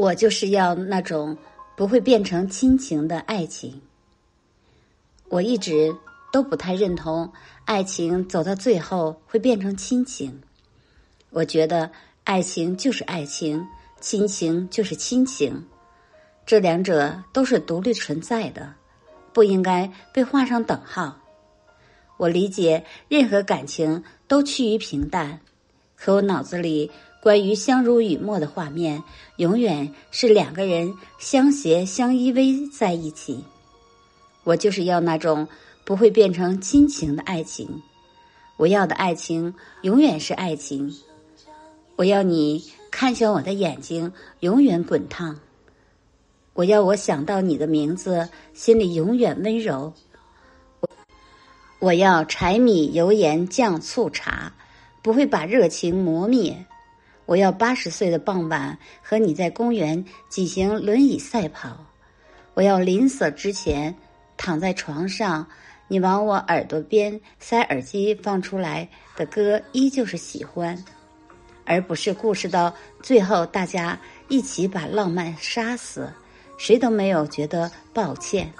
我就是要那种不会变成亲情的爱情。我一直都不太认同爱情走到最后会变成亲情。我觉得爱情就是爱情，亲情就是亲情，这两者都是独立存在的，不应该被画上等号。我理解任何感情都趋于平淡，可我脑子里。关于相濡以沫的画面，永远是两个人相携相依偎在一起。我就是要那种不会变成亲情的爱情。我要的爱情永远是爱情。我要你看向我的眼睛，永远滚烫。我要我想到你的名字，心里永远温柔。我我要柴米油盐酱醋茶，不会把热情磨灭。我要八十岁的傍晚和你在公园举行轮椅赛跑。我要临死之前躺在床上，你往我耳朵边塞耳机放出来的歌依旧是喜欢，而不是故事到最后大家一起把浪漫杀死，谁都没有觉得抱歉。